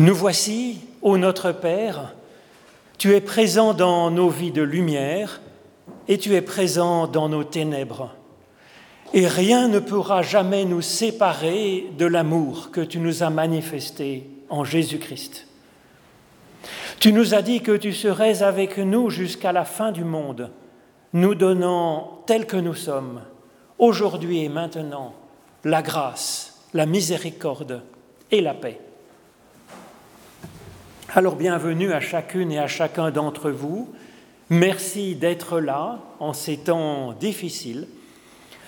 Nous voici, ô notre Père, tu es présent dans nos vies de lumière et tu es présent dans nos ténèbres. Et rien ne pourra jamais nous séparer de l'amour que tu nous as manifesté en Jésus-Christ. Tu nous as dit que tu serais avec nous jusqu'à la fin du monde, nous donnant, tel que nous sommes, aujourd'hui et maintenant, la grâce, la miséricorde et la paix. Alors bienvenue à chacune et à chacun d'entre vous. Merci d'être là en ces temps difficiles.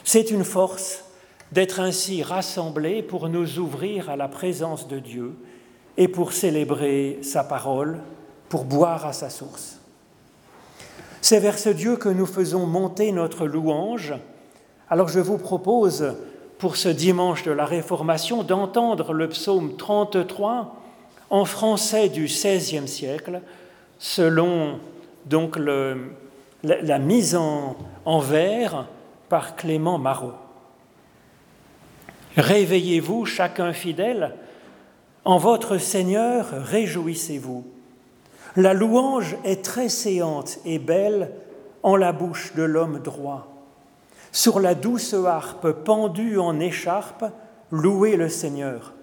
C'est une force d'être ainsi rassemblés pour nous ouvrir à la présence de Dieu et pour célébrer sa parole, pour boire à sa source. C'est vers ce Dieu que nous faisons monter notre louange. Alors je vous propose, pour ce dimanche de la Réformation, d'entendre le psaume 33 en français du XVIe siècle, selon donc la, mise en, vers par Clément Marot. Réveillez-vous, chacun fidèle, en votre Seigneur, réjouissez-vous. La louange est très séante et belle en la bouche de l'homme droit. Sur la douce harpe pendue en écharpe, louez le Seigneur.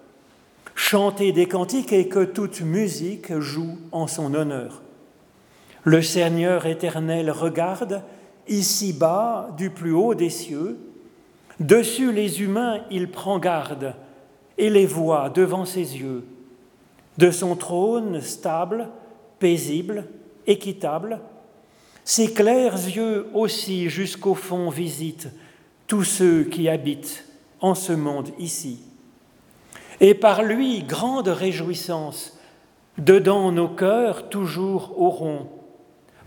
Chantez des cantiques et que toute musique joue en son honneur. Le Seigneur éternel regarde, ici-bas, du plus haut des cieux. Dessus les humains, il prend garde et les voit devant ses yeux. De son trône stable, paisible, équitable, ses clairs yeux aussi jusqu'au fond visitent tous ceux qui habitent en ce monde ici. Et par lui, grande réjouissance, dedans nos cœurs toujours auront,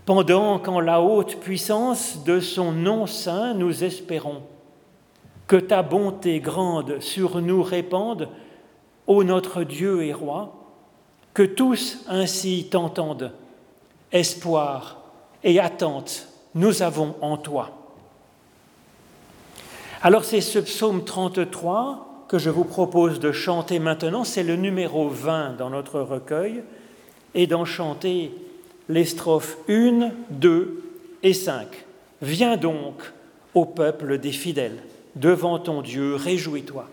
pendant qu'en la haute puissance de son nom saint nous espérons. Que ta bonté grande sur nous répande, ô notre Dieu et Roi, que tous ainsi t'entendent. Espoir et attente, nous avons en toi. Alors c'est ce psaume 33 que je vous propose de chanter maintenant, c'est le numéro 20 dans notre recueil, et d'en chanter les strophes 1, 2 et 5. Viens donc au peuple des fidèles, devant ton Dieu, réjouis-toi.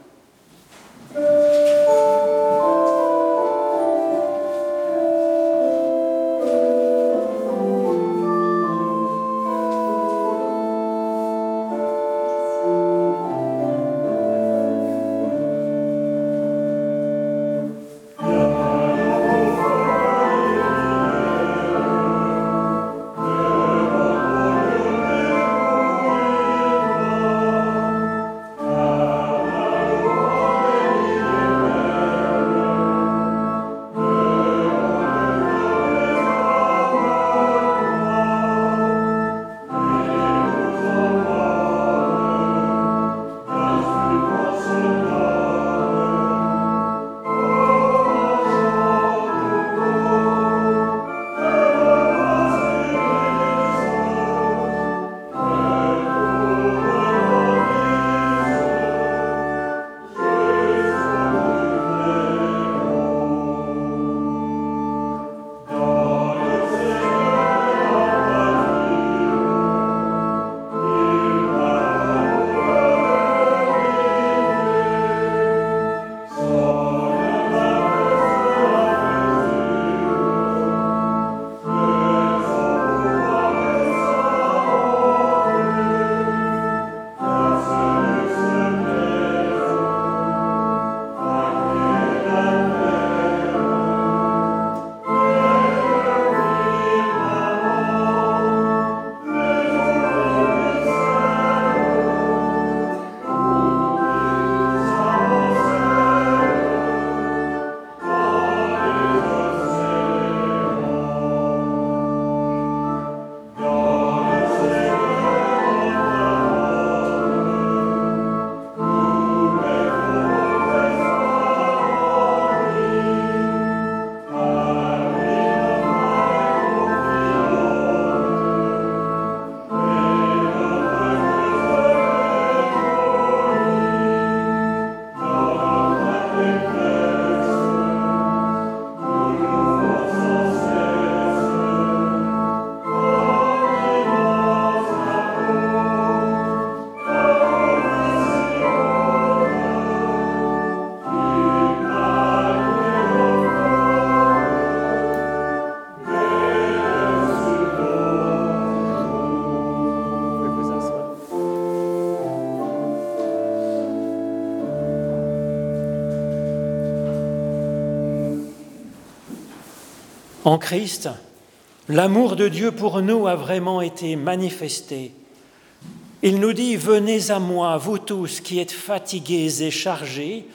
En Christ, l'amour de Dieu pour nous a vraiment été manifesté. Il nous dit, venez à moi, vous tous qui êtes fatigués et chargés,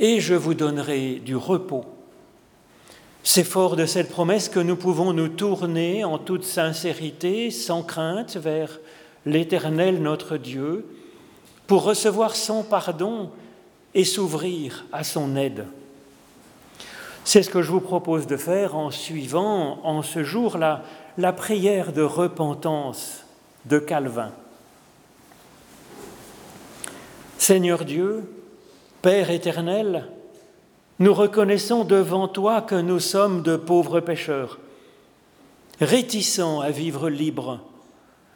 et je vous donnerai du repos. C'est fort de cette promesse que nous pouvons nous tourner en toute sincérité, sans crainte, vers l'Éternel notre Dieu, pour recevoir son pardon et s'ouvrir à son aide. C'est ce que je vous propose de faire en suivant en ce jour la, prière de repentance de Calvin. Seigneur Dieu, Père éternel, nous reconnaissons devant toi que nous sommes de pauvres pécheurs, réticents à vivre libres,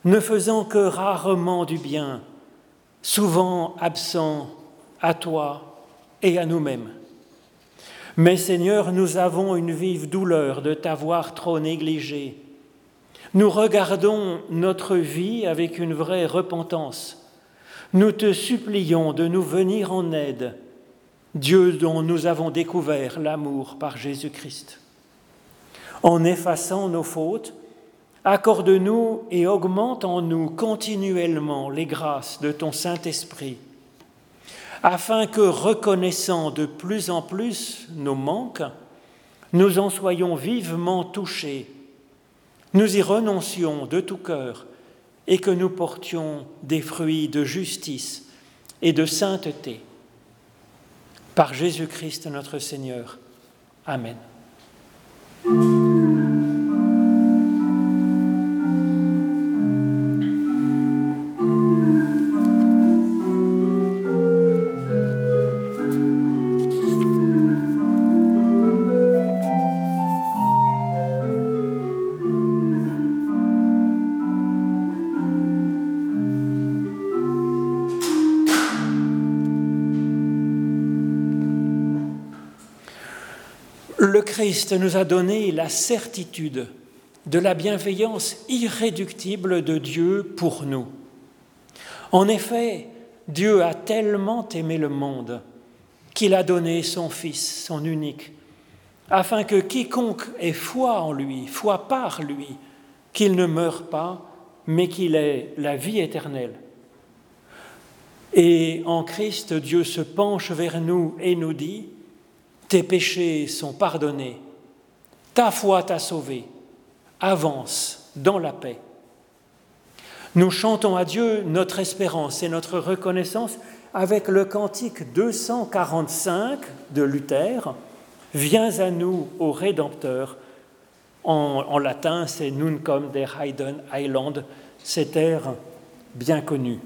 ne faisant que rarement du bien, souvent absents à toi et à nous-mêmes. Mais Seigneur, nous avons une vive douleur de t'avoir trop négligé. Nous regardons notre vie avec une vraie repentance. Nous te supplions de nous venir en aide, Dieu dont nous avons découvert l'amour par Jésus-Christ. En effaçant nos fautes, accorde-nous et augmente en nous continuellement les grâces de ton Saint-Esprit afin que, reconnaissant de plus en plus nos manques, nous en soyons vivement touchés, nous y renoncions de tout cœur et que nous portions des fruits de justice et de sainteté. Par Jésus-Christ notre Seigneur. Amen. Christ nous a donné la certitude de la bienveillance irréductible de Dieu pour nous. En effet, Dieu a tellement aimé le monde qu'il a donné son Fils, son unique, afin que quiconque ait foi en lui, foi par lui, qu'il ne meure pas, mais qu'il ait la vie éternelle. Et en Christ, Dieu se penche vers nous et nous dit, tes péchés sont pardonnés, ta foi t'a sauvé, avance dans la paix. Nous chantons à Dieu notre espérance et notre reconnaissance avec le cantique 245 de Luther, Viens à nous, ô Rédempteur. En, latin, c'est Nuncom der Heiden Heiland, cet air bien connu.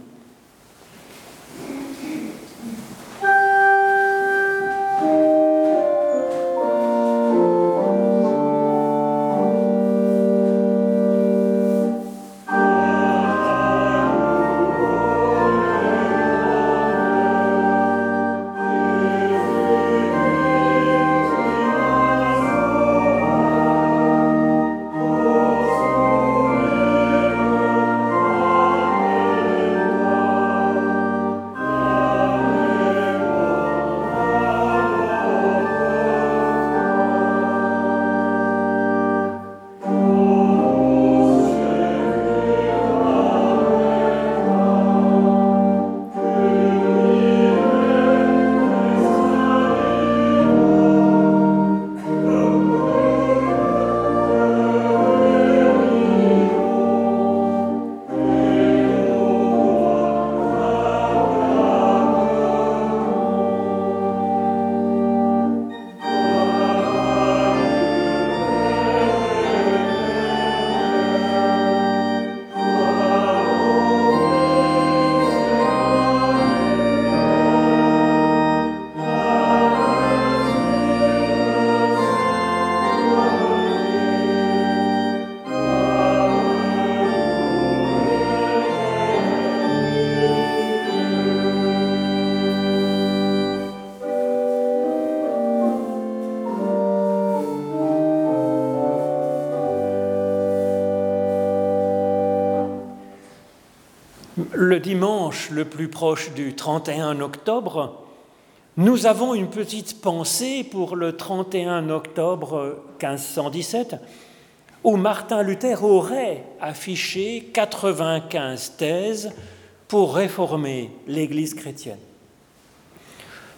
Dimanche le plus proche du 31 octobre, nous avons une petite pensée pour le 31 octobre 1517, où Martin Luther aurait affiché 95 thèses pour réformer l'Église chrétienne.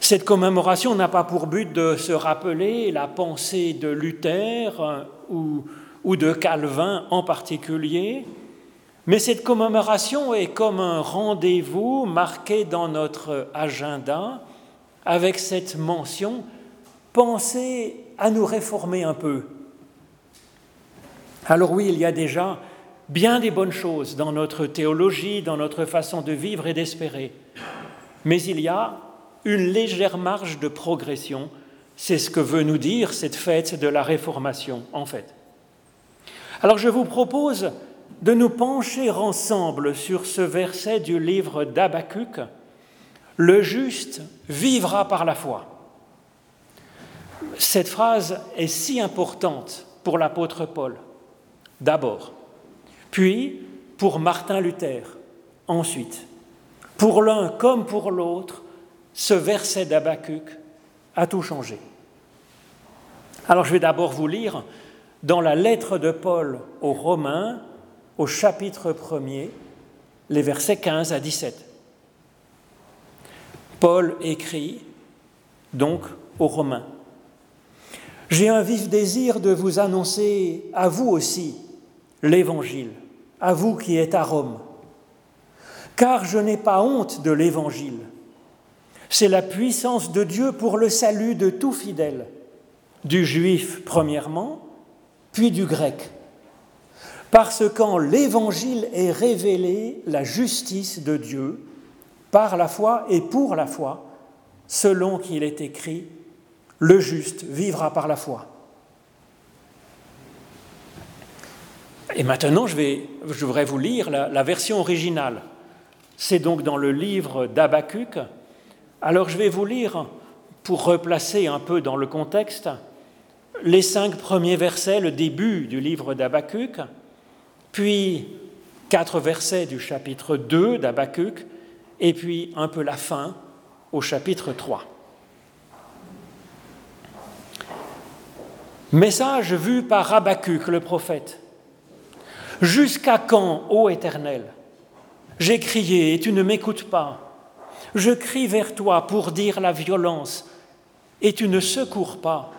Cette commémoration n'a pas pour but de se rappeler la pensée de Luther euh, ou, ou de Calvin en particulier, mais cette commémoration est comme un rendez-vous marqué dans notre agenda avec cette mention Pensez à nous réformer un peu. Alors oui, il y a déjà bien des bonnes choses dans notre théologie, dans notre façon de vivre et d'espérer. Mais il y a une légère marge de progression. C'est ce que veut nous dire cette fête de la Réformation, en fait. Alors je vous propose de nous pencher ensemble sur ce verset du livre d'Abacuc, Le juste vivra par la foi. Cette phrase est si importante pour l'apôtre Paul, d'abord, puis pour Martin Luther, ensuite. Pour l'un comme pour l'autre, ce verset d'Abacuc a tout changé. Alors je vais d'abord vous lire dans la lettre de Paul aux Romains, au chapitre 1er, les versets 15 à 17. Paul écrit donc aux Romains. J'ai un vif désir de vous annoncer à vous aussi l'Évangile, à vous qui êtes à Rome, car je n'ai pas honte de l'Évangile. C'est la puissance de Dieu pour le salut de tout fidèle, du juif premièrement, puis du grec parce qu'en l'Évangile est révélée la justice de Dieu par la foi et pour la foi, selon qu'il est écrit, le juste vivra par la foi. Et maintenant, je, vais, je voudrais vous lire la, la version originale. C'est donc dans le livre d'Abacuc. Alors je vais vous lire, pour replacer un peu dans le contexte, les cinq premiers versets, le début du livre d'Abacuc, puis quatre versets du chapitre 2 d'Abacuc, et puis un peu la fin au chapitre 3. Message vu par Habacuc le prophète. Jusqu'à quand, ô Éternel? J'ai crié et tu ne m'écoutes pas. Je crie vers toi pour dire la violence et tu ne secours pas.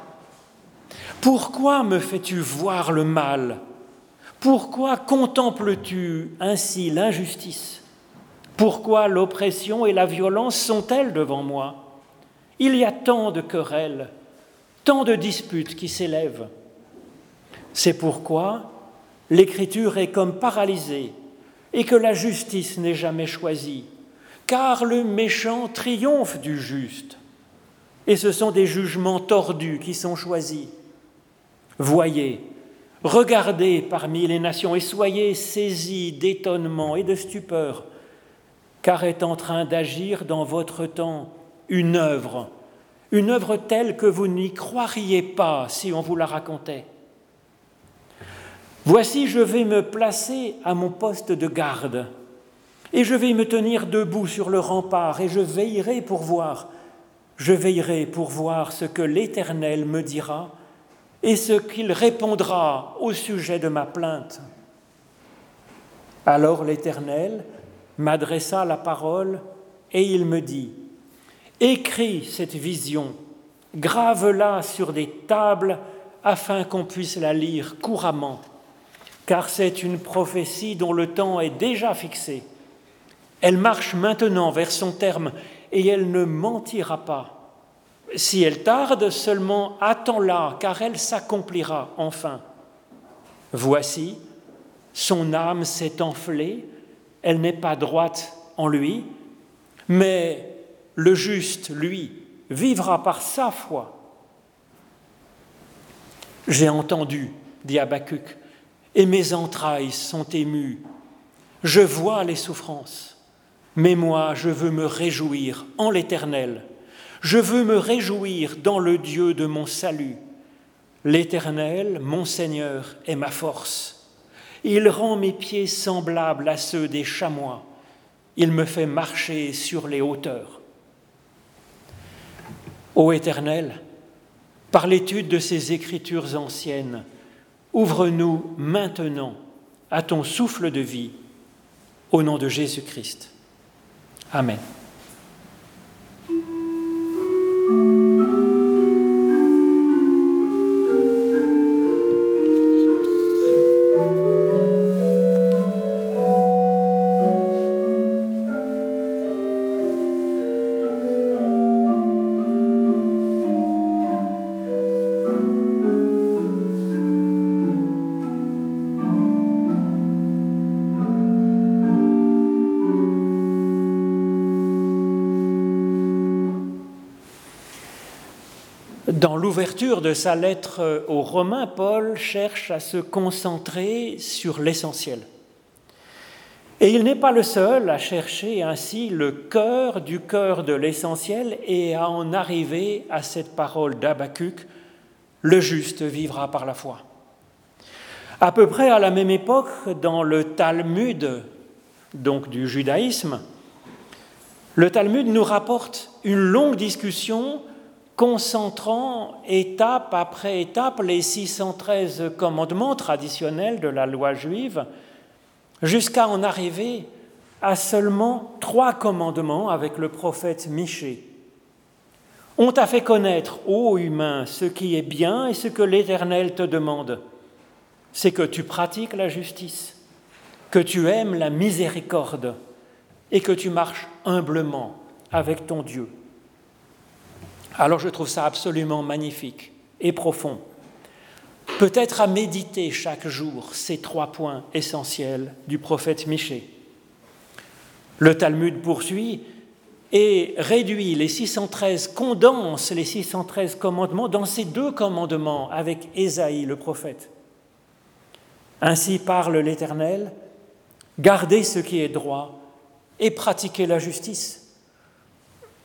Pourquoi me fais-tu voir le mal? Pourquoi contemples-tu ainsi l'injustice? Pourquoi l'oppression et la violence sont-elles devant moi? Il y a tant de querelles, tant de disputes qui s'élèvent. C'est pourquoi l'écriture est comme paralysée et que la justice n'est jamais choisie, car le méchant triomphe du juste, et ce sont des jugements tordus qui sont choisis. Voyez, Regardez parmi les nations et soyez saisis d'étonnement et de stupeur, car est en train d'agir dans votre temps une œuvre, une œuvre telle que vous n'y croiriez pas si on vous la racontait. Voici, je vais me placer à mon poste de garde, et je vais me tenir debout sur le rempart, et je veillerai pour voir, je veillerai pour voir ce que l'Éternel me dira et ce qu'il répondra au sujet de ma plainte. Alors l'Éternel m'adressa la parole et il me dit, Écris cette vision, grave-la sur des tables afin qu'on puisse la lire couramment, car c'est une prophétie dont le temps est déjà fixé. Elle marche maintenant vers son terme et elle ne mentira pas. Si elle tarde, seulement attends-la, car elle s'accomplira enfin. Voici, son âme s'est enflée, elle n'est pas droite en lui, mais le juste, lui, vivra par sa foi. J'ai entendu, dit Habacuc, et mes entrailles sont émues. Je vois les souffrances, mais moi je veux me réjouir en l'Éternel. Je veux me réjouir dans le Dieu de mon salut. L'Éternel, mon Seigneur, est ma force. Il rend mes pieds semblables à ceux des chamois. Il me fait marcher sur les hauteurs. Ô Éternel, par l'étude de ces écritures anciennes, ouvre-nous maintenant à ton souffle de vie, au nom de Jésus-Christ. Amen. Dans l'ouverture de sa lettre aux Romains, Paul cherche à se concentrer sur l'essentiel. Et il n'est pas le seul à chercher ainsi le cœur du cœur de l'essentiel et à en arriver à cette parole d'Abacuc, le juste vivra par la foi. À peu près à la même époque, dans le Talmud, donc du judaïsme, le Talmud nous rapporte une longue discussion concentrant étape après étape les 613 commandements traditionnels de la loi juive, jusqu'à en arriver à seulement trois commandements avec le prophète Michée. On t'a fait connaître, ô humain, ce qui est bien et ce que l'Éternel te demande. C'est que tu pratiques la justice, que tu aimes la miséricorde et que tu marches humblement avec ton Dieu. Alors je trouve ça absolument magnifique et profond. Peut-être à méditer chaque jour ces trois points essentiels du prophète Michée. Le Talmud poursuit et réduit les 613, condense les 613 commandements dans ces deux commandements avec Ésaïe le prophète. Ainsi parle l'Éternel, gardez ce qui est droit et pratiquez la justice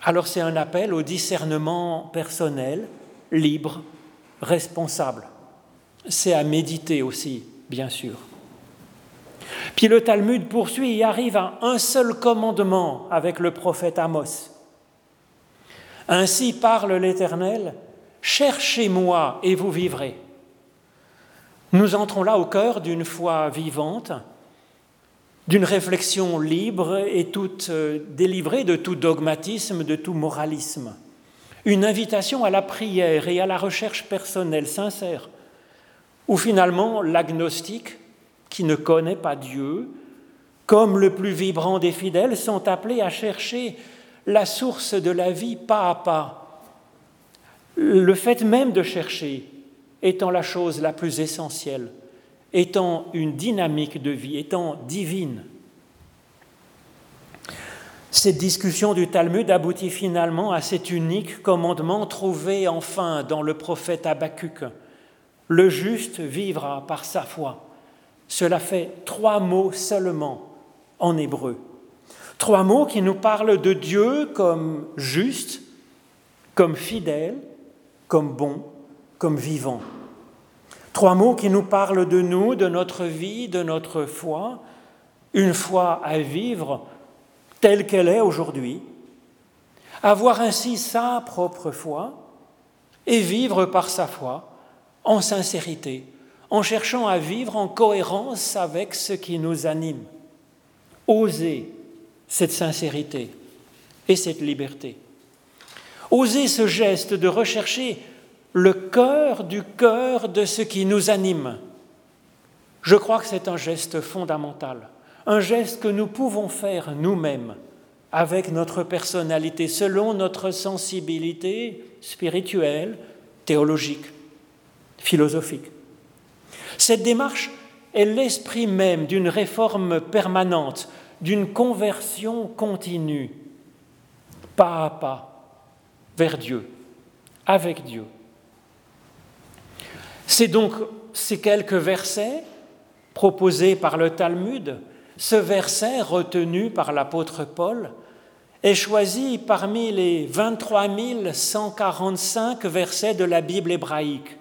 alors c'est un appel au discernement personnel, libre, responsable. C'est à méditer aussi, bien sûr. Puis le Talmud poursuit et arrive à un seul commandement avec le prophète Amos. Ainsi parle l'Éternel, cherchez-moi et vous vivrez. Nous entrons là au cœur d'une foi vivante, d'une réflexion libre et toute euh, délivrée de tout dogmatisme, de tout moralisme. Une invitation à la prière et à la recherche personnelle sincère, où finalement l'agnostique, qui ne connaît pas Dieu, comme le plus vibrant des fidèles, sont appelés à chercher la source de la vie pas à pas. Le fait même de chercher étant la chose la plus essentielle étant une dynamique de vie, étant divine. Cette discussion du Talmud aboutit finalement à cet unique commandement trouvé enfin dans le prophète Habakkuk. Le juste vivra par sa foi. Cela fait trois mots seulement en hébreu. Trois mots qui nous parlent de Dieu comme juste, comme fidèle, comme bon, comme vivant. Trois mots qui nous parlent de nous, de notre vie, de notre foi, une foi à vivre telle qu'elle est aujourd'hui, avoir ainsi sa propre foi et vivre par sa foi en sincérité, en cherchant à vivre en cohérence avec ce qui nous anime. Oser cette sincérité et cette liberté. Oser ce geste de rechercher le cœur du cœur de ce qui nous anime. Je crois que c'est un geste fondamental, un geste que nous pouvons faire nous-mêmes avec notre personnalité, selon notre sensibilité spirituelle, théologique, philosophique. Cette démarche est l'esprit même d'une réforme permanente, d'une conversion continue, pas à pas, vers Dieu, avec Dieu. C'est donc ces quelques versets proposés par le Talmud, ce verset retenu par l'apôtre Paul, est choisi parmi les 23 145 versets de la Bible hébraïque.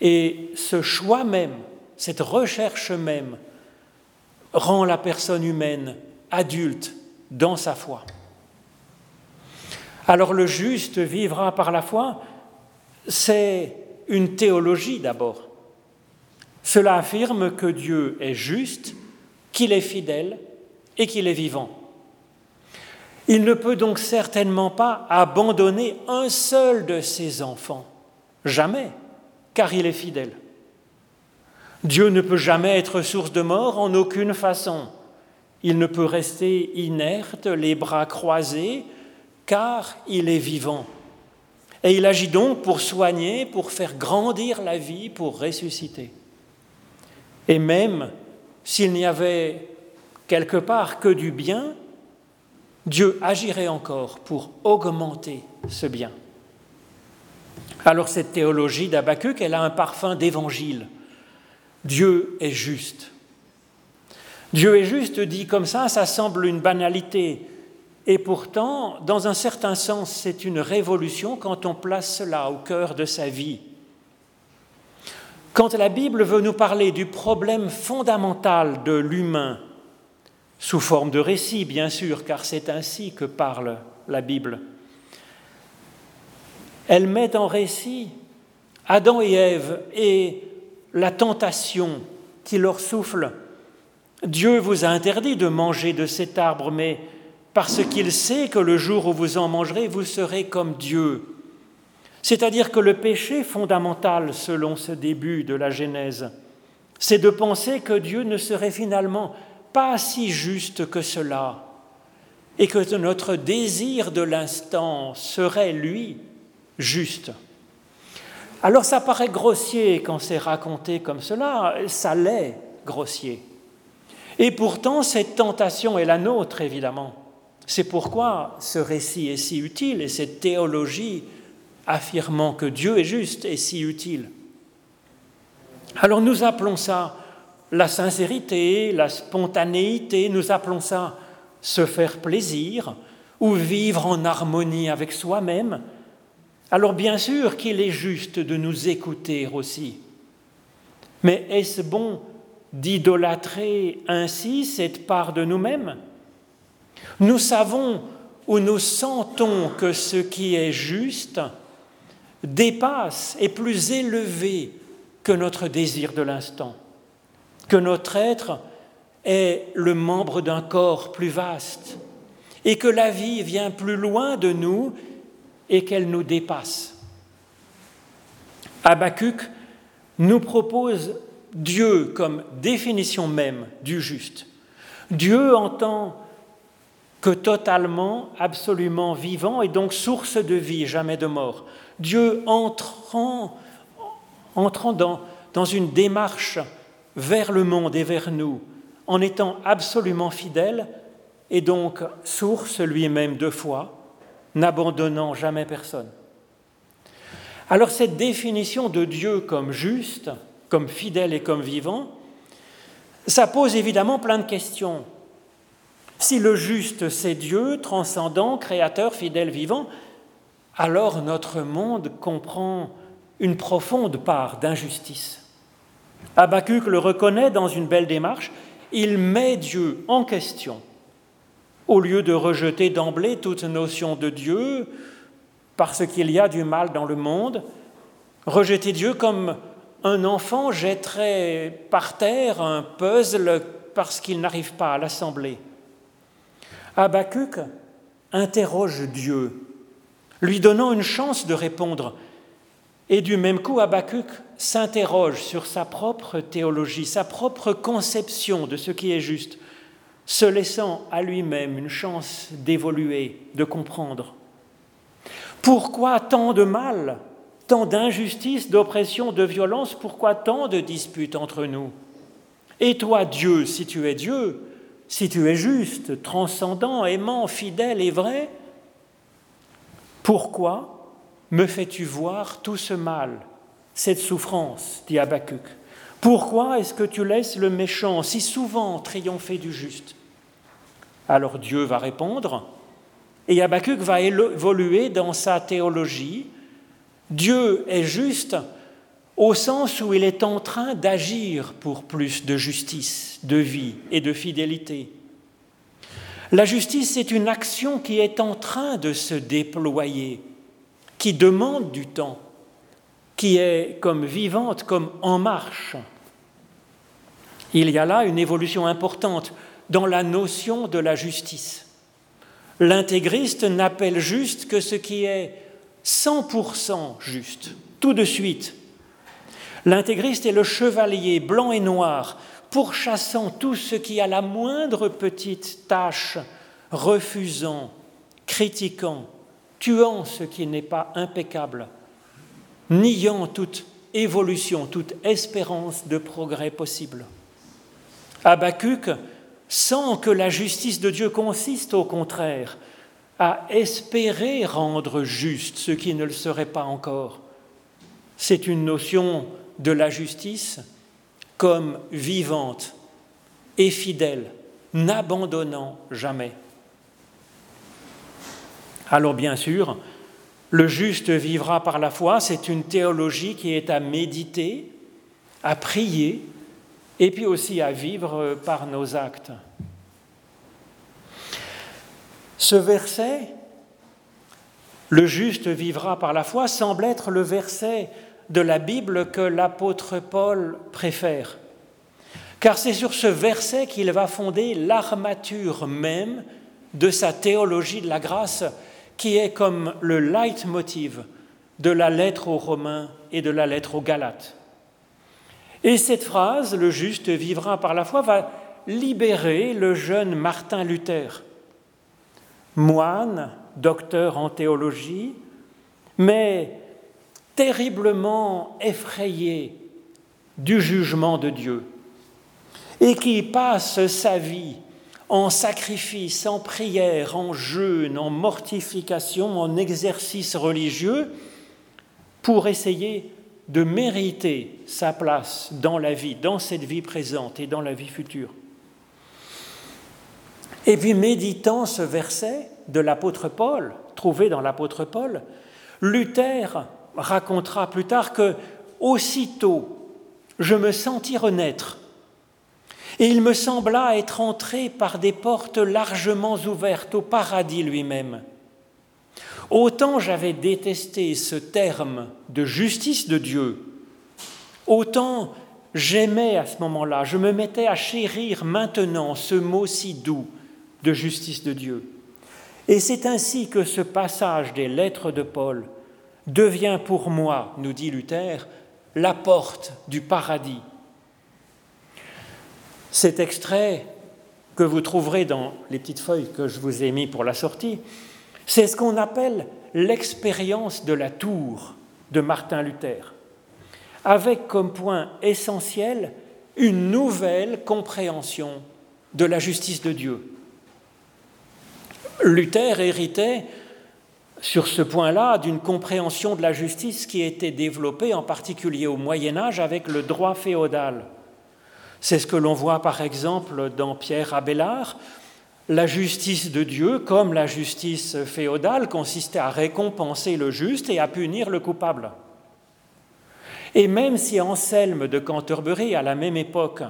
Et ce choix même, cette recherche même, rend la personne humaine adulte dans sa foi. Alors le juste vivra par la foi, c'est une théologie d'abord. Cela affirme que Dieu est juste, qu'il est fidèle et qu'il est vivant. Il ne peut donc certainement pas abandonner un seul de ses enfants, jamais, car il est fidèle. Dieu ne peut jamais être source de mort en aucune façon. Il ne peut rester inerte, les bras croisés, car il est vivant. Et il agit donc pour soigner, pour faire grandir la vie, pour ressusciter. Et même s'il n'y avait quelque part que du bien, Dieu agirait encore pour augmenter ce bien. Alors cette théologie d'Abacuc, elle a un parfum d'évangile. Dieu est juste. Dieu est juste dit comme ça, ça semble une banalité. Et pourtant, dans un certain sens, c'est une révolution quand on place cela au cœur de sa vie. Quand la Bible veut nous parler du problème fondamental de l'humain, sous forme de récit bien sûr, car c'est ainsi que parle la Bible, elle met en récit Adam et Ève et la tentation qui leur souffle. Dieu vous a interdit de manger de cet arbre, mais parce qu'il sait que le jour où vous en mangerez, vous serez comme Dieu. C'est-à-dire que le péché fondamental, selon ce début de la Genèse, c'est de penser que Dieu ne serait finalement pas si juste que cela, et que notre désir de l'instant serait, lui, juste. Alors ça paraît grossier quand c'est raconté comme cela, ça l'est grossier. Et pourtant, cette tentation est la nôtre, évidemment. C'est pourquoi ce récit est si utile et cette théologie affirmant que Dieu est juste est si utile. Alors nous appelons ça la sincérité, la spontanéité, nous appelons ça se faire plaisir ou vivre en harmonie avec soi-même. Alors bien sûr qu'il est juste de nous écouter aussi. Mais est-ce bon d'idolâtrer ainsi cette part de nous-mêmes? Nous savons ou nous sentons que ce qui est juste dépasse, est plus élevé que notre désir de l'instant, que notre être est le membre d'un corps plus vaste, et que la vie vient plus loin de nous et qu'elle nous dépasse. Habacuc nous propose Dieu comme définition même du juste. Dieu entend que totalement, absolument vivant et donc source de vie, jamais de mort. Dieu entrant, entrant dans, dans une démarche vers le monde et vers nous, en étant absolument fidèle et donc source lui-même de foi, n'abandonnant jamais personne. Alors cette définition de Dieu comme juste, comme fidèle et comme vivant, ça pose évidemment plein de questions. Si le juste, c'est Dieu, transcendant, créateur, fidèle, vivant, alors notre monde comprend une profonde part d'injustice. Habacuc le reconnaît dans une belle démarche, il met Dieu en question. Au lieu de rejeter d'emblée toute notion de Dieu, parce qu'il y a du mal dans le monde, rejeter Dieu comme un enfant jetterait par terre un puzzle parce qu'il n'arrive pas à l'assembler. Habacuc interroge Dieu, lui donnant une chance de répondre. Et du même coup, Habacuc s'interroge sur sa propre théologie, sa propre conception de ce qui est juste, se laissant à lui-même une chance d'évoluer, de comprendre. Pourquoi tant de mal, tant d'injustice, d'oppression, de violence Pourquoi tant de disputes entre nous? Et toi, Dieu, si tu es Dieu, si tu es juste, transcendant, aimant, fidèle et vrai, pourquoi me fais-tu voir tout ce mal, cette souffrance dit Habacuc Pourquoi est-ce que tu laisses le méchant si souvent triompher du juste? Alors Dieu va répondre, et Habacuc va évoluer dans sa théologie. Dieu est juste au sens où il est en train d'agir pour plus de justice, de vie et de fidélité. La justice, c'est une action qui est en train de se déployer, qui demande du temps, qui est comme vivante, comme en marche. Il y a là une évolution importante dans la notion de la justice. L'intégriste n'appelle juste que ce qui est 100% juste, tout de suite. L'intégriste est le chevalier blanc et noir, pourchassant tout ce qui a la moindre petite tâche, refusant, critiquant, tuant ce qui n'est pas impeccable, niant toute évolution, toute espérance de progrès possible. Habacuc sans que la justice de Dieu consiste au contraire à espérer rendre juste ce qui ne le serait pas encore. C'est une notion de la justice comme vivante et fidèle, n'abandonnant jamais. Alors bien sûr, le juste vivra par la foi, c'est une théologie qui est à méditer, à prier, et puis aussi à vivre par nos actes. Ce verset, le juste vivra par la foi, semble être le verset de la Bible que l'apôtre Paul préfère. Car c'est sur ce verset qu'il va fonder l'armature même de sa théologie de la grâce, qui est comme le leitmotiv de la lettre aux Romains et de la lettre aux Galates. Et cette phrase, le juste vivra par la foi, va libérer le jeune Martin Luther, moine, docteur en théologie, mais terriblement effrayé du jugement de Dieu, et qui passe sa vie en sacrifice, en prière, en jeûne, en mortification, en exercice religieux, pour essayer de mériter sa place dans la vie, dans cette vie présente et dans la vie future. Et puis méditant ce verset de l'apôtre Paul, trouvé dans l'apôtre Paul, Luther racontera plus tard que aussitôt je me sentis renaître et il me sembla être entré par des portes largement ouvertes au paradis lui-même. Autant j'avais détesté ce terme de justice de Dieu, autant j'aimais à ce moment-là, je me mettais à chérir maintenant ce mot si doux de justice de Dieu. Et c'est ainsi que ce passage des lettres de Paul devient pour moi, nous dit Luther, la porte du paradis. Cet extrait que vous trouverez dans les petites feuilles que je vous ai mis pour la sortie, c'est ce qu'on appelle l'expérience de la tour de Martin Luther, avec comme point essentiel une nouvelle compréhension de la justice de Dieu. Luther héritait sur ce point-là d'une compréhension de la justice qui était développée en particulier au Moyen Âge avec le droit féodal. C'est ce que l'on voit par exemple dans Pierre Abélard, la justice de Dieu, comme la justice féodale, consistait à récompenser le juste et à punir le coupable. Et même si Anselme de Canterbury, à la même époque,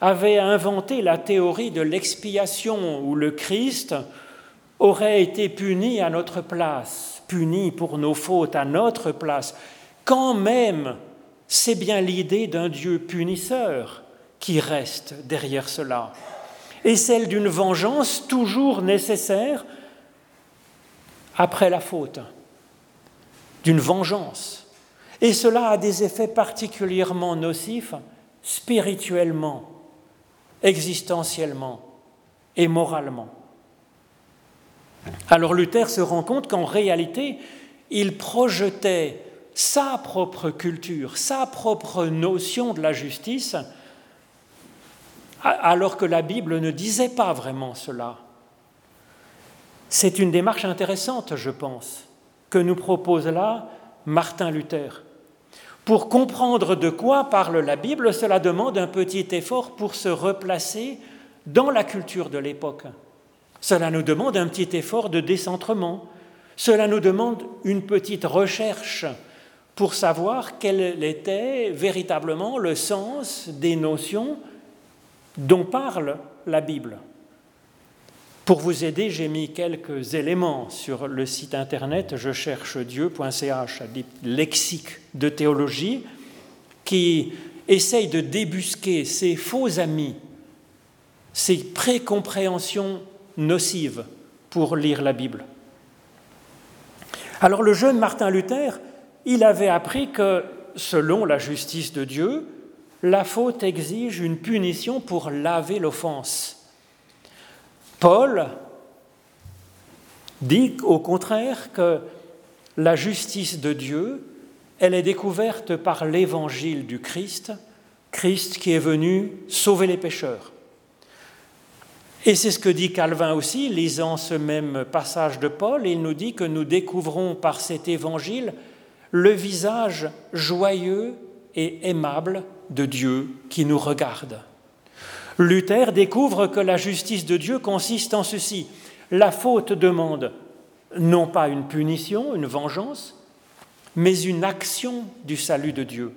avait inventé la théorie de l'expiation où le Christ aurait été puni à notre place, puni pour nos fautes à notre place, quand même c'est bien l'idée d'un Dieu punisseur qui reste derrière cela et celle d'une vengeance toujours nécessaire après la faute, d'une vengeance. Et cela a des effets particulièrement nocifs spirituellement, existentiellement et moralement. Alors Luther se rend compte qu'en réalité, il projetait sa propre culture, sa propre notion de la justice alors que la Bible ne disait pas vraiment cela. C'est une démarche intéressante, je pense, que nous propose là Martin Luther. Pour comprendre de quoi parle la Bible, cela demande un petit effort pour se replacer dans la culture de l'époque. Cela nous demande un petit effort de décentrement. Cela nous demande une petite recherche pour savoir quel était véritablement le sens des notions dont parle la Bible. Pour vous aider, j'ai mis quelques éléments sur le site internet je cherche Dieu.ch, lexique de théologie, qui essaye de débusquer ces faux amis, ces précompréhensions nocives pour lire la Bible. Alors le jeune Martin Luther, il avait appris que, selon la justice de Dieu, la faute exige une punition pour laver l'offense. Paul dit au contraire que la justice de Dieu, elle est découverte par l'évangile du Christ, Christ qui est venu sauver les pécheurs. Et c'est ce que dit Calvin aussi, lisant ce même passage de Paul, il nous dit que nous découvrons par cet évangile le visage joyeux et aimable de Dieu qui nous regarde. Luther découvre que la justice de Dieu consiste en ceci. La faute demande non pas une punition, une vengeance, mais une action du salut de Dieu.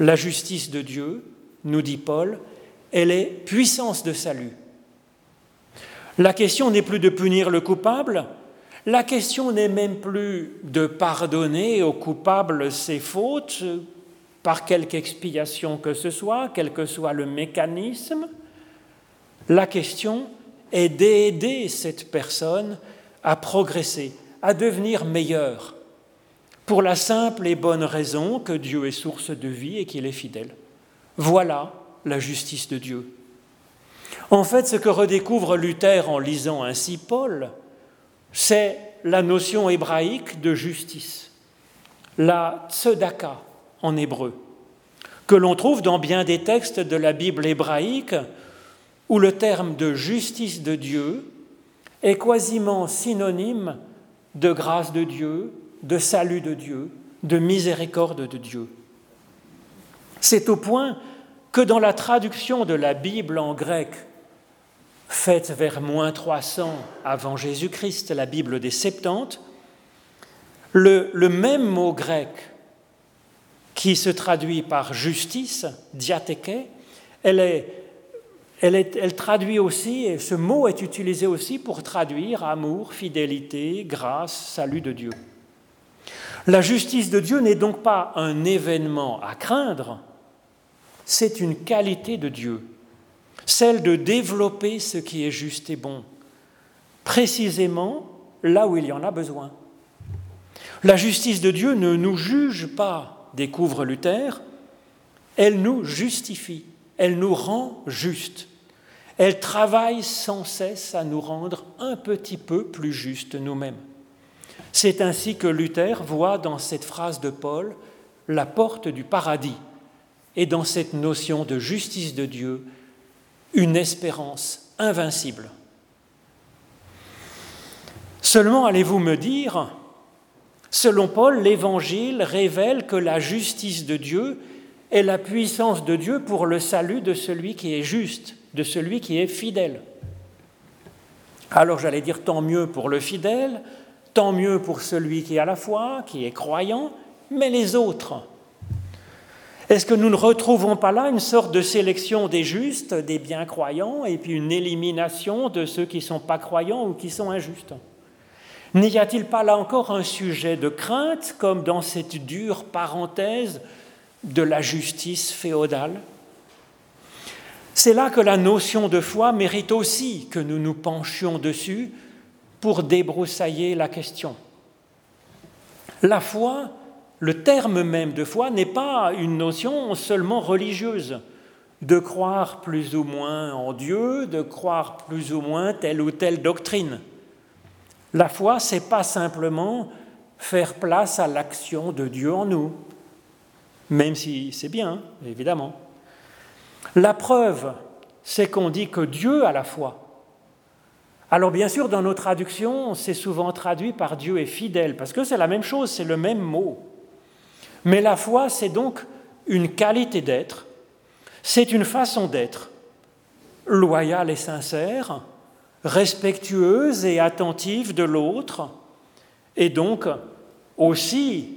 La justice de Dieu, nous dit Paul, elle est puissance de salut. La question n'est plus de punir le coupable, la question n'est même plus de pardonner au coupable ses fautes par quelque expiation que ce soit, quel que soit le mécanisme. La question est d'aider cette personne à progresser, à devenir meilleure, pour la simple et bonne raison que Dieu est source de vie et qu'il est fidèle. Voilà la justice de Dieu. En fait, ce que redécouvre Luther en lisant ainsi Paul, c'est la notion hébraïque de justice, la tzedaka en hébreu, que l'on trouve dans bien des textes de la Bible hébraïque où le terme de justice de Dieu est quasiment synonyme de grâce de Dieu, de salut de Dieu, de miséricorde de Dieu. C'est au point que dans la traduction de la Bible en grec faite vers moins 300 avant Jésus-Christ, la Bible des Septante, le, même mot grec qui se traduit par justice, diatheke, elle, est, elle, est, elle traduit aussi, et ce mot est utilisé aussi pour traduire amour, fidélité, grâce, salut de Dieu. La justice de Dieu n'est donc pas un événement à craindre, c'est une qualité de Dieu celle de développer ce qui est juste et bon, précisément là où il y en a besoin. La justice de Dieu ne nous juge pas, découvre Luther, elle nous justifie, elle nous rend justes. Elle travaille sans cesse à nous rendre un petit peu plus justes nous-mêmes. C'est ainsi que Luther voit dans cette phrase de Paul la porte du paradis et dans cette notion de justice de Dieu une espérance invincible. Seulement allez-vous me dire, selon Paul, l'Évangile révèle que la justice de Dieu est la puissance de Dieu pour le salut de celui qui est juste, de celui qui est fidèle. Alors j'allais dire tant mieux pour le fidèle, tant mieux pour celui qui a la foi, qui est croyant, mais les autres, est-ce que nous ne retrouvons pas là une sorte de sélection des justes, des bien croyants, et puis une élimination de ceux qui ne sont pas croyants ou qui sont injustes? N'y a-t-il pas là encore un sujet de crainte, comme dans cette dure parenthèse de la justice féodale? C'est là que la notion de foi mérite aussi que nous nous penchions dessus pour débroussailler la question. La foi le terme même de foi n'est pas une notion seulement religieuse, de croire plus ou moins en Dieu, de croire plus ou moins telle ou telle doctrine. La foi, c'est pas simplement faire place à l'action de Dieu en nous, même si c'est bien, évidemment. La preuve, c'est qu'on dit que Dieu a la foi. Alors bien sûr, dans nos traductions, c'est souvent traduit par Dieu est fidèle, parce que c'est la même chose, c'est le même mot. Mais la foi, c'est donc une qualité d'être, c'est une façon d'être loyale et sincère, respectueuse et attentive de l'autre, et donc aussi,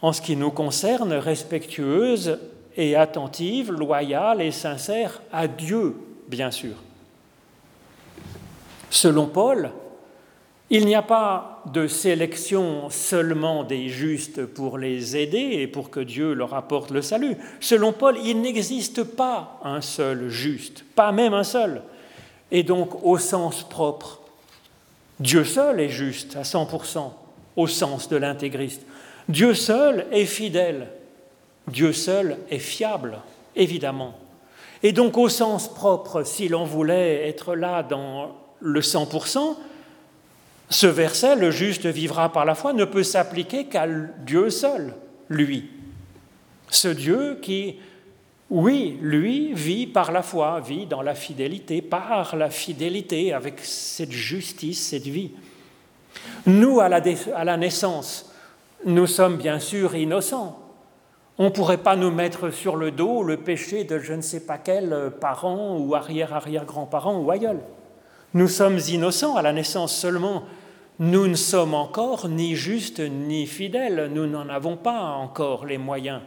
en ce qui nous concerne, respectueuse et attentive, loyale et sincère à Dieu, bien sûr. Selon Paul, il n'y a pas de sélection seulement des justes pour les aider et pour que Dieu leur apporte le salut. Selon Paul, il n'existe pas un seul juste, pas même un seul. Et donc, au sens propre, Dieu seul est juste à 100%, au sens de l'intégriste. Dieu seul est fidèle. Dieu seul est fiable, évidemment. Et donc, au sens propre, si l'on voulait être là dans le 100%, ce verset, le juste vivra par la foi, ne peut s'appliquer qu'à Dieu seul, lui. Ce Dieu qui, oui, lui vit par la foi, vit dans la fidélité, par la fidélité, avec cette justice, cette vie. Nous, à la, naissance, nous sommes bien sûr innocents. On ne pourrait pas nous mettre sur le dos le péché de je ne sais pas quel parent ou arrière-arrière-grand-parent ou aïeul. Nous sommes innocents à la naissance seulement nous ne sommes encore ni justes ni fidèles, nous n'en avons pas encore les moyens.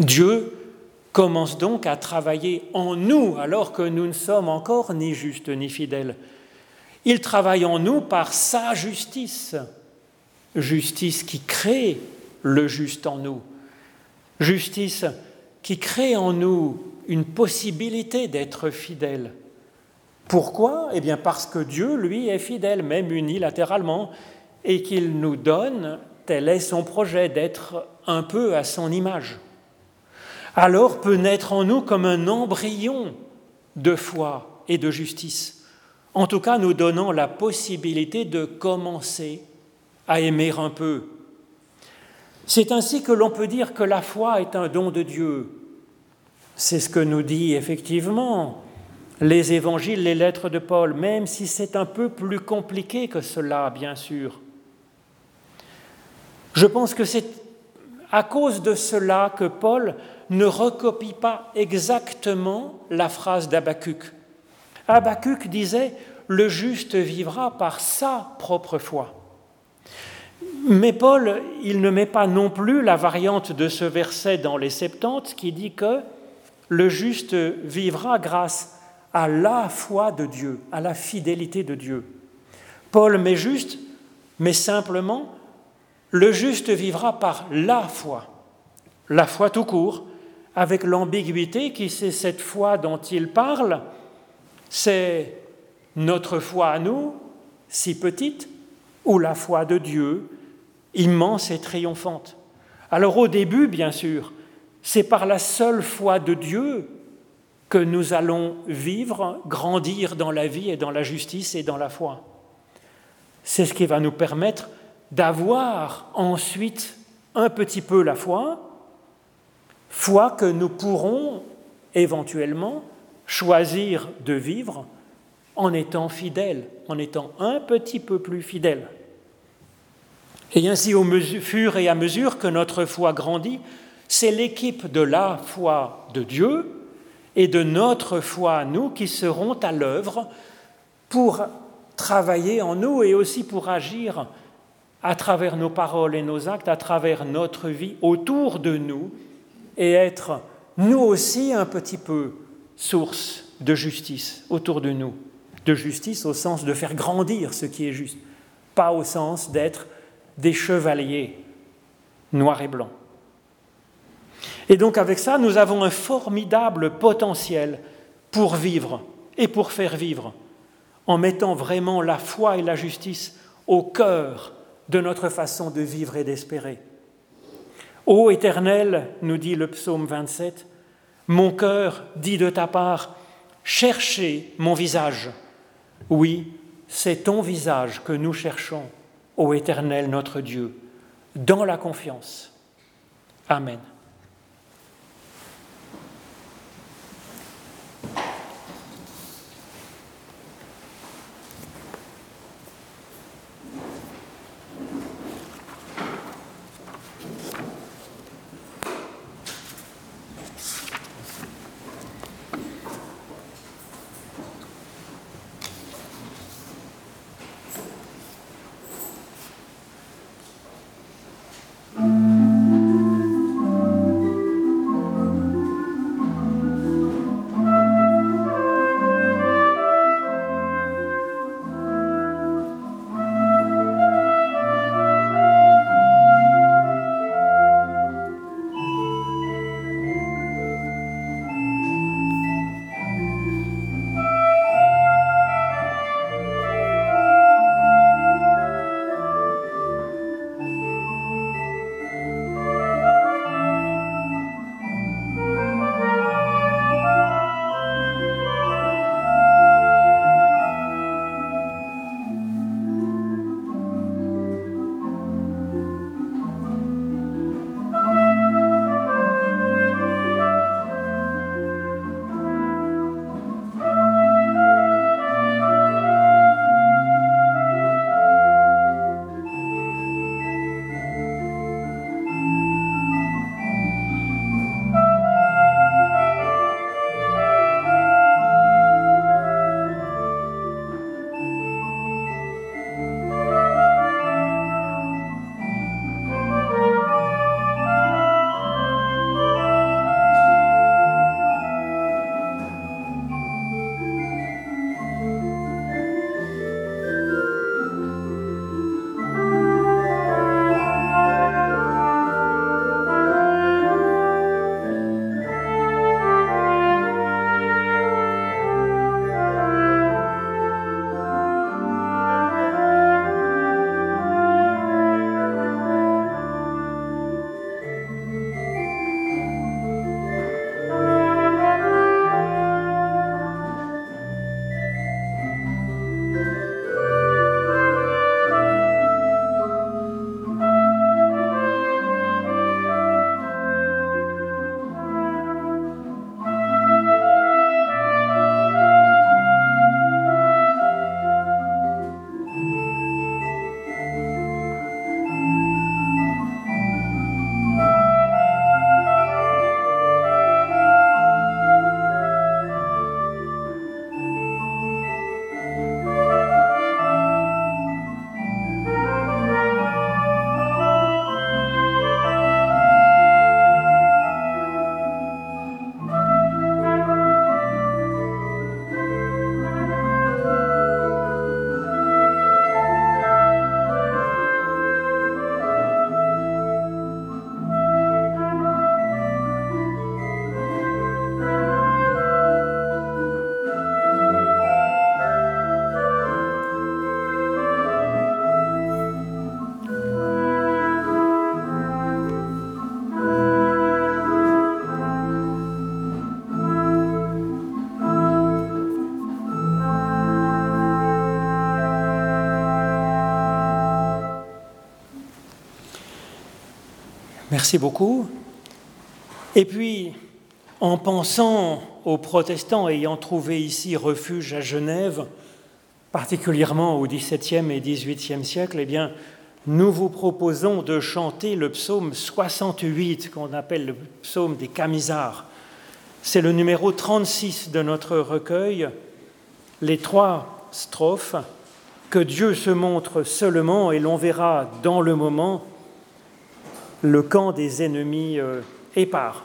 Dieu commence donc à travailler en nous alors que nous ne sommes encore ni justes ni fidèles. Il travaille en nous par sa justice, justice qui crée le juste en nous, justice qui crée en nous une possibilité d'être fidèles, pourquoi Eh bien parce que Dieu, lui, est fidèle, même unilatéralement, et qu'il nous donne, tel est son projet, d'être un peu à son image. Alors peut naître en nous comme un embryon de foi et de justice, en tout cas nous donnant la possibilité de commencer à aimer un peu. C'est ainsi que l'on peut dire que la foi est un don de Dieu. C'est ce que nous dit effectivement les évangiles, les lettres de Paul, même si c'est un peu plus compliqué que cela, bien sûr. Je pense que c'est à cause de cela que Paul ne recopie pas exactement la phrase d'Abacuc. Habacuc disait Le juste vivra par sa propre foi. Mais Paul, il ne met pas non plus la variante de ce verset dans les Septante qui dit que le juste vivra grâce à la foi de Dieu, à la fidélité de Dieu. Paul met juste, mais simplement, le juste vivra par la foi, la foi tout court, avec l'ambiguïté qui c'est cette foi dont il parle, c'est notre foi à nous, si petite, ou la foi de Dieu, immense et triomphante. Alors au début, bien sûr, c'est par la seule foi de Dieu que nous allons vivre, grandir dans la vie et dans la justice et dans la foi. C'est ce qui va nous permettre d'avoir ensuite un petit peu la foi, foi que nous pourrons éventuellement choisir de vivre en étant fidèles, en étant un petit peu plus fidèles. Et ainsi, au fur et à mesure que notre foi grandit, c'est l'équipe de la foi de Dieu et de notre foi, nous, qui seront à l'œuvre pour travailler en nous et aussi pour agir à travers nos paroles et nos actes, à travers notre vie autour de nous, et être nous aussi un petit peu source de justice autour de nous. De justice au sens de faire grandir ce qui est juste, pas au sens d'être des chevaliers noirs et blancs. Et donc avec ça, nous avons un formidable potentiel pour vivre et pour faire vivre, en mettant vraiment la foi et la justice au cœur de notre façon de vivre et d'espérer. Ô Éternel, nous dit le psaume 27, mon cœur dit de ta part, cherchez mon visage. Oui, c'est ton visage que nous cherchons, ô Éternel notre Dieu, dans la confiance. Amen. Merci beaucoup. Et puis, en pensant aux protestants ayant trouvé ici refuge à Genève, particulièrement au XVIIe et XVIIIe siècle, eh bien, nous vous proposons de chanter le psaume 68, qu'on appelle le psaume des Camisards. C'est le numéro 36 de notre recueil, les trois strophes, que Dieu se montre seulement et l'on verra dans le moment le camp des ennemis euh, épars.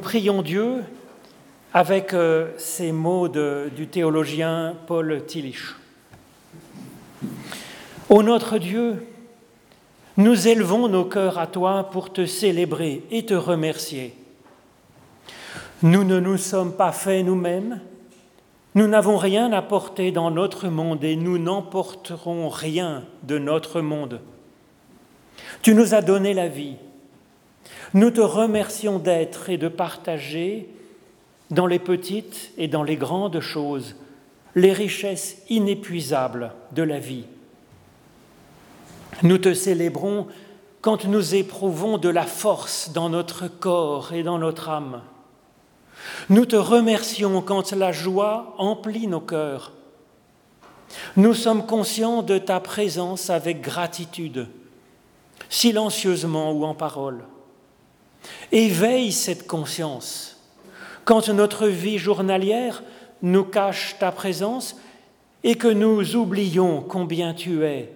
Prions Dieu avec euh, ces mots du théologien Paul Tillich. Ô notre Dieu, nous élevons nos cœurs à toi pour te célébrer et te remercier. Nous ne nous sommes pas faits nous-mêmes, nous n'avons rien apporté dans notre monde et nous n'emporterons rien de notre monde. Tu nous as donné la vie nous te remercions d'être et de partager dans les petites et dans les grandes choses les richesses inépuisables de la vie. Nous te célébrons quand nous éprouvons de la force dans notre corps et dans notre âme. Nous te remercions quand la joie emplit nos cœurs. Nous sommes conscients de ta présence avec gratitude, silencieusement ou en parole. Éveille cette conscience quand notre vie journalière nous cache ta présence et que nous oublions combien tu es,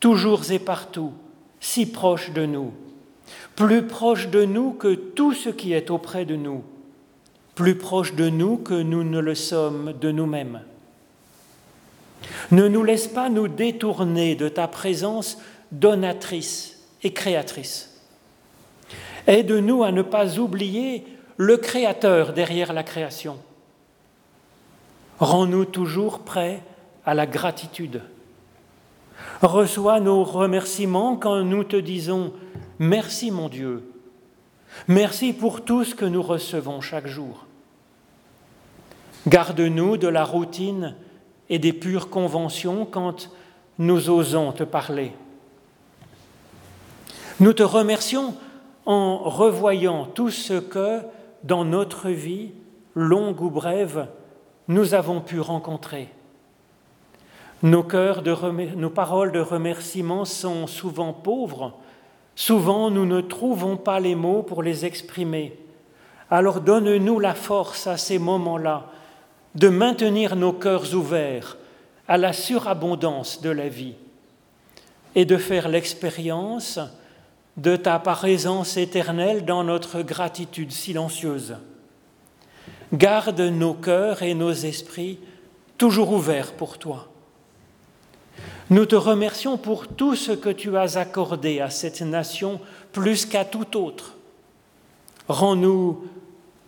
toujours et partout, si proche de nous, plus proche de nous que tout ce qui est auprès de nous, plus proche de nous que nous ne le sommes de nous-mêmes. Ne nous laisse pas nous détourner de ta présence donatrice et créatrice. Aide-nous à ne pas oublier le Créateur derrière la création. Rends-nous toujours prêts à la gratitude. Reçois nos remerciements quand nous te disons Merci mon Dieu, merci pour tout ce que nous recevons chaque jour. Garde-nous de la routine et des pures conventions quand nous osons te parler. Nous te remercions en revoyant tout ce que, dans notre vie, longue ou brève, nous avons pu rencontrer. Nos, de nos paroles de remerciement sont souvent pauvres, souvent nous ne trouvons pas les mots pour les exprimer. Alors donne-nous la force à ces moments-là de maintenir nos cœurs ouverts à la surabondance de la vie et de faire l'expérience de ta présence éternelle dans notre gratitude silencieuse. Garde nos cœurs et nos esprits toujours ouverts pour toi. Nous te remercions pour tout ce que tu as accordé à cette nation plus qu'à tout autre. Rends-nous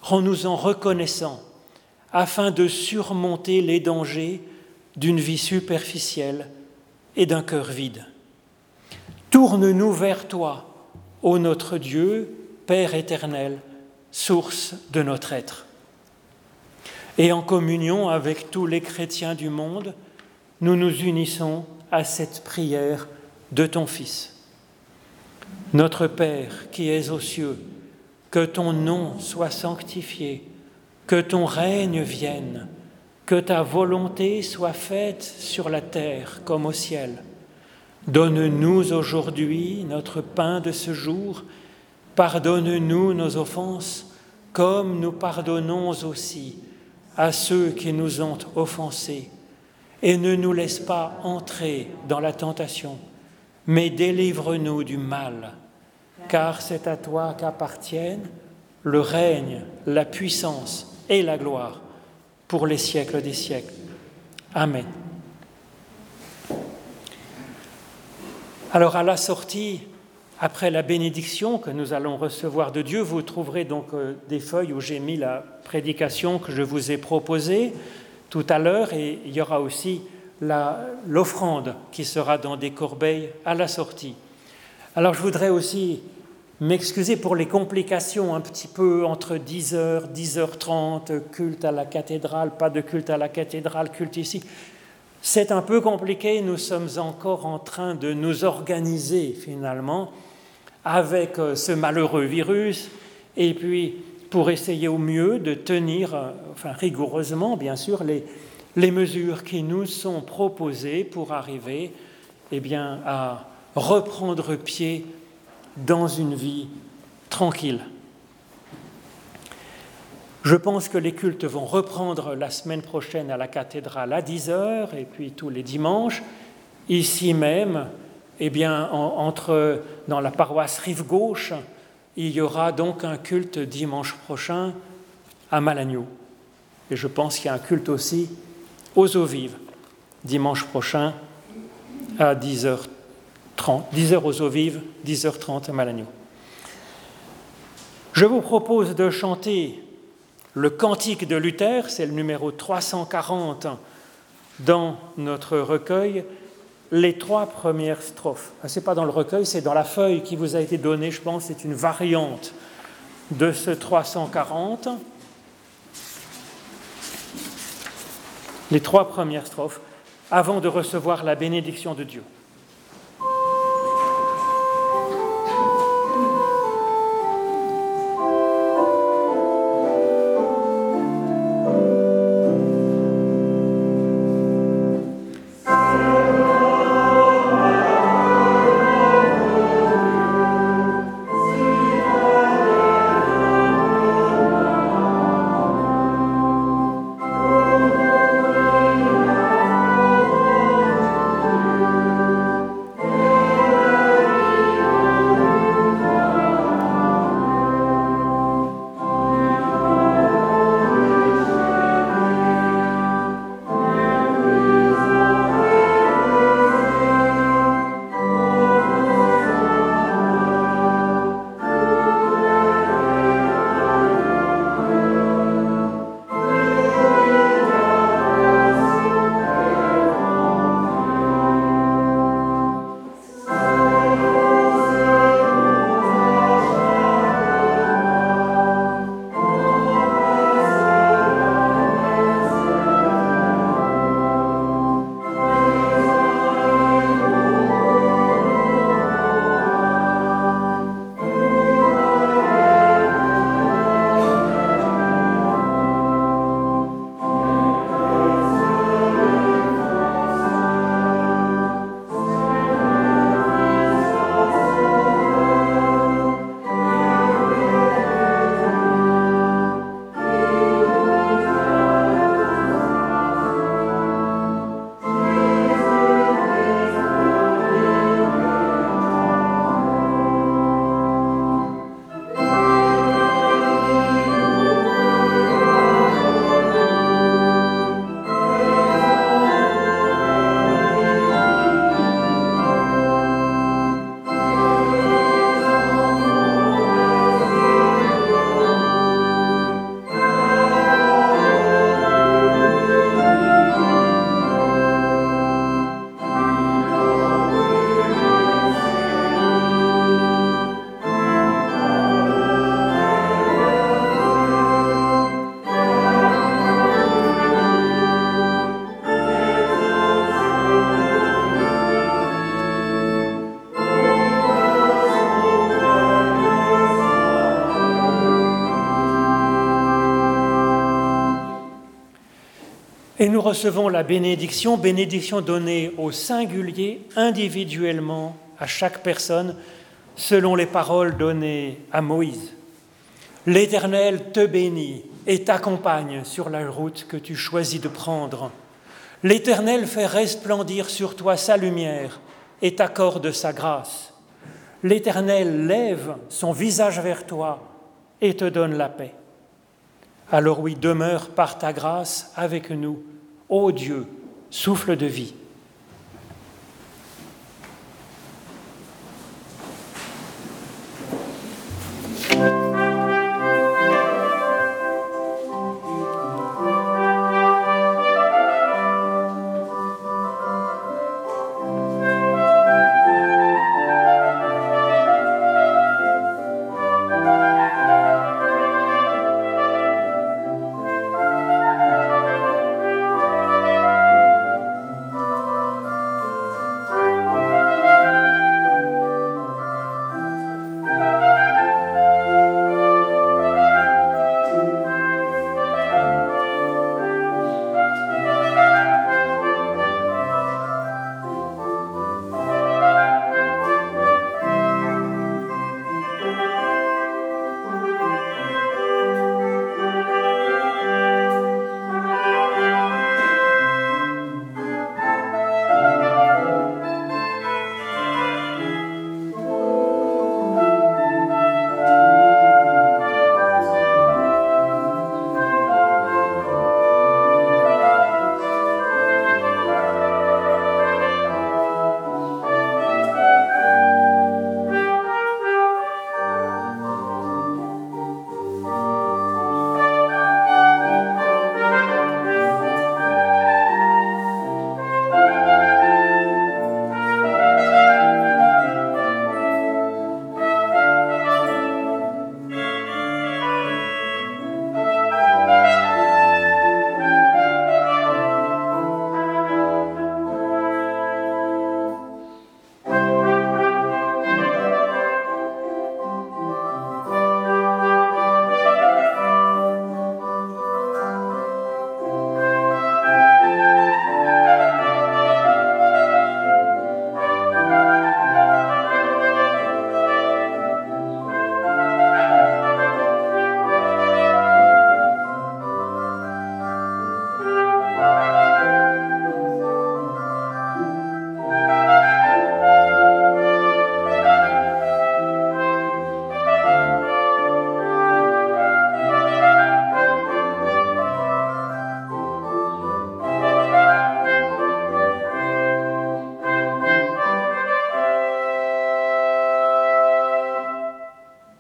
rends en reconnaissants afin de surmonter les dangers d'une vie superficielle et d'un cœur vide. Tourne-nous vers toi ô notre Dieu, Père éternel, source de notre être. Et en communion avec tous les chrétiens du monde, nous nous unissons à cette prière de ton Fils. Notre Père qui es aux cieux, que ton nom soit sanctifié, que ton règne vienne, que ta volonté soit faite sur la terre comme au ciel. Donne-nous aujourd'hui notre pain de ce jour. Pardonne-nous nos offenses, comme nous pardonnons aussi à ceux qui nous ont offensés. Et ne nous laisse pas entrer dans la tentation, mais délivre-nous du mal, car c'est à toi qu'appartiennent le règne, la puissance et la gloire pour les siècles des siècles. Amen. Alors à la sortie, après la bénédiction que nous allons recevoir de Dieu, vous trouverez donc euh, des feuilles où j'ai mis la prédication que je vous ai proposée tout à l'heure et il y aura aussi l'offrande qui sera dans des corbeilles à la sortie. Alors je voudrais aussi m'excuser pour les complications un petit peu entre 10h, 10h30, culte à la cathédrale, pas de culte à la cathédrale, culte ici. C'est un peu compliqué, nous sommes encore en train de nous organiser finalement avec euh, ce malheureux virus et puis pour essayer au mieux de tenir, euh, rigoureusement bien sûr, les, mesures qui nous sont proposées pour arriver eh à reprendre pied dans une vie tranquille. Je pense que les cultes vont reprendre la semaine prochaine à la cathédrale à 10h et puis tous les dimanches. Ici même, eh bien, entre, dans la paroisse Rive Gauche, il y aura donc un culte dimanche prochain à Malagnou. Et je pense qu'il y a un culte aussi aux eaux vives, dimanche prochain à 10h30. 10h aux eaux vives, 10h30 à Malagnou. Je vous propose de chanter le cantique de Luther, c'est le numéro 340 dans notre recueil, les trois premières strophes. Ah, ce n'est pas dans le recueil, c'est dans la feuille qui vous a été donnée, je pense, c'est une variante de ce 340. Les trois premières strophes avant de recevoir la bénédiction de Dieu. Recevons la bénédiction, bénédiction donnée au singulier, individuellement, à chaque personne, selon les paroles données à Moïse. L'Éternel te bénit et t'accompagne sur la route que tu choisis de prendre. L'Éternel fait resplendir sur toi sa lumière et t'accorde sa grâce. L'Éternel lève son visage vers toi et te donne la paix. Alors oui, demeure par ta grâce avec nous, ô Dieu, souffle de vie.